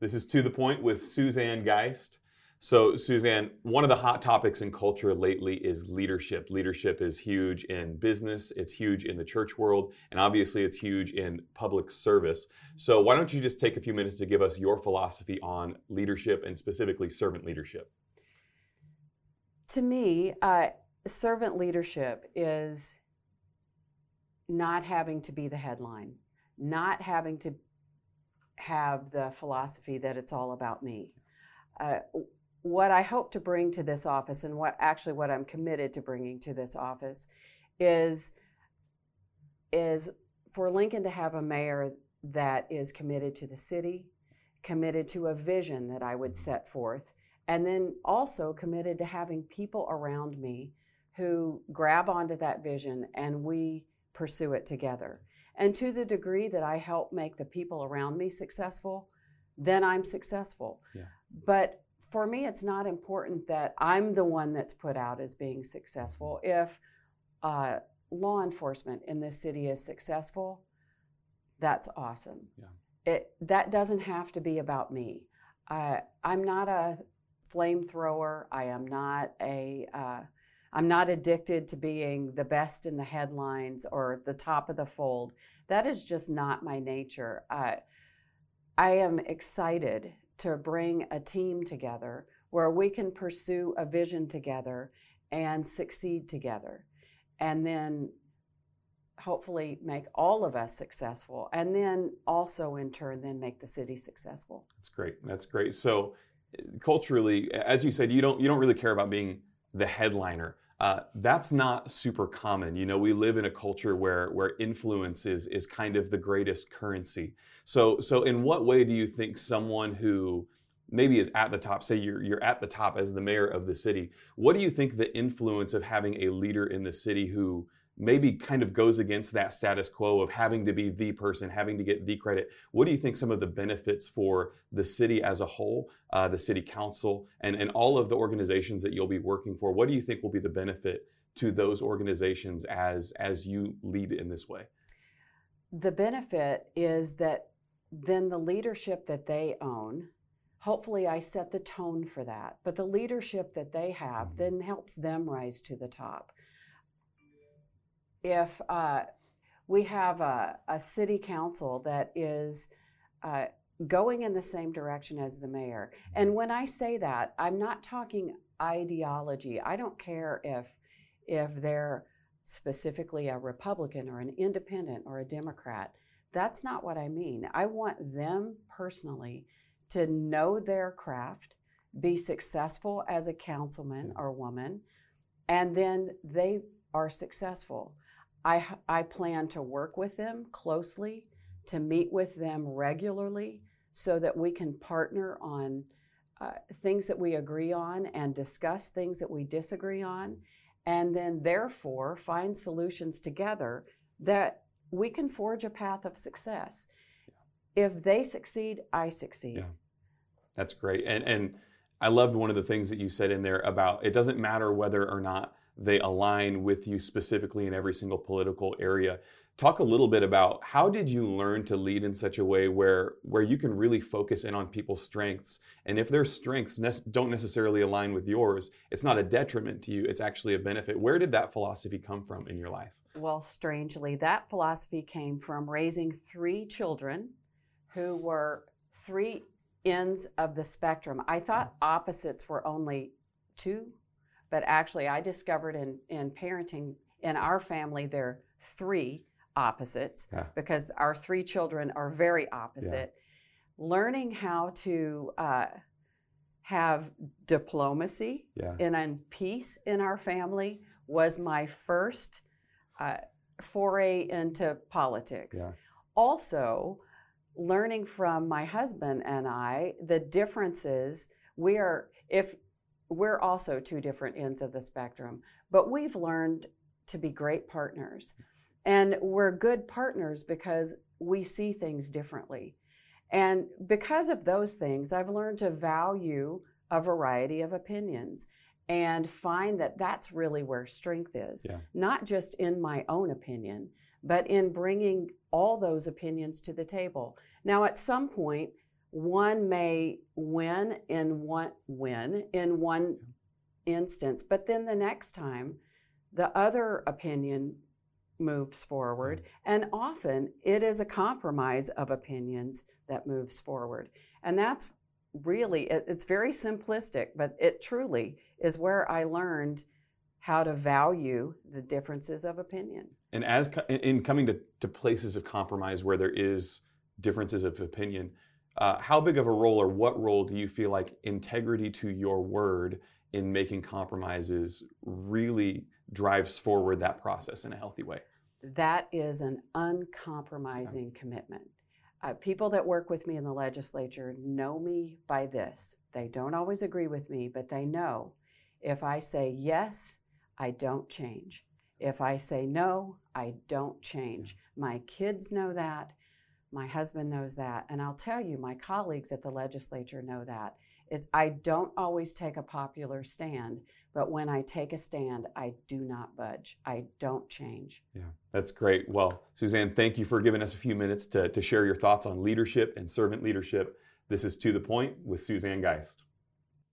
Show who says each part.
Speaker 1: This is To the Point with Suzanne Geist. So, Suzanne, one of the hot topics in culture lately is leadership. Leadership is huge in business, it's huge in the church world, and obviously it's huge in public service. So, why don't you just take a few minutes to give us your philosophy on leadership and specifically servant leadership?
Speaker 2: To me, uh, servant leadership is not having to be the headline, not having to have the philosophy that it's all about me. Uh, what I hope to bring to this office, and what actually what I'm committed to bringing to this office, is is for Lincoln to have a mayor that is committed to the city, committed to a vision that I would set forth, and then also committed to having people around me who grab onto that vision and we pursue it together. And to the degree that I help make the people around me successful, then I'm successful. Yeah. But for me, it's not important that I'm the one that's put out as being successful. If uh, law enforcement in this city is successful, that's awesome. Yeah. It, that doesn't have to be about me. Uh, I'm not a flamethrower. I am not a. Uh, I'm not addicted to being the best in the headlines or the top of the fold. That is just not my nature. Uh, I am excited to bring a team together where we can pursue a vision together and succeed together. And then hopefully make all of us successful and then also in turn then make the city successful.
Speaker 1: That's great. That's great. So culturally as you said you don't you don't really care about being the headliner. Uh, that's not super common. You know, we live in a culture where where influence is is kind of the greatest currency. So so in what way do you think someone who maybe is at the top, say you're you're at the top as the mayor of the city, what do you think the influence of having a leader in the city who maybe kind of goes against that status quo of having to be the person, having to get the credit. What do you think some of the benefits for the city as a whole, uh, the city council, and, and all of the organizations that you'll be working for? What do you think will be the benefit to those organizations as, as you lead in this way?
Speaker 2: The benefit is that then the leadership that they own, hopefully I set the tone for that, but the leadership that they have mm-hmm. then helps them rise to the top if uh, we have a, a, city council that is uh, going in the same direction as the mayor, and when I say that, I'm not talking ideology. I don't care if if they're specifically a Republican or an independent or a Democrat. That's not what I mean. I want them personally to know their craft, be successful as a councilman or woman, and then they are successful. I, I plan to work with them closely, to meet with them regularly, so that we can partner on uh, things that we agree on and discuss things that we disagree on, and then therefore find solutions together that we can forge a path of success. If they succeed, I succeed.
Speaker 1: Yeah, that's great. And and I loved one of the things that you said in there about it doesn't matter whether or not they align with you specifically in every single political area. Talk a little bit about how did you learn to lead in such a way where where you can really focus in on people's strengths, and if their strengths ne- don't necessarily align with yours, it's not a detriment to you; it's actually a benefit. Where did that philosophy come from in your life?
Speaker 2: Well, strangely, that philosophy came from raising three children who were three ends of the spectrum. I thought opposites were only two but actually, I discovered in, in parenting in our family, there are three opposites yeah. because our three children are very opposite. Yeah. Learning how to uh, have diplomacy yeah. and peace in our family was my first uh, foray into politics. Also, learning from my husband and I the differences we are if we're also two different ends of the spectrum, but we've learned to be great partners. And we're good partners because we see things differently. And because of those things, I've learned to value a variety of opinions and find that that's really where strength is. Yeah. Not just in my own opinion, but in bringing all those opinions to the table. Now, at some point, one may win in one win in one instance, but then the next time the other opinion moves forward, and often it is a compromise of opinions that moves forward. And that's really it, it's very simplistic, but it truly is where I learned how to value the differences of opinion.
Speaker 1: And as co- in coming to, to places of compromise where there is differences of opinion, uh, how big of a role or what role do you feel like integrity to your word in making compromises really drives forward that process in a healthy way?
Speaker 2: That is an uncompromising commitment. Uh, people that work with me in the legislature know me by this. They don't always agree with me, but they know if I say yes, I don't change. If I say no, I don't change. My kids know that. My husband knows that. And I'll tell you, my colleagues at the legislature know that. It's, I don't always take a popular stand, but when I take a stand, I do not budge. I don't change.
Speaker 1: Yeah, that's great. Well, Suzanne, thank you for giving us a few minutes to, to share your thoughts on leadership and servant leadership. This is To the Point with Suzanne Geist.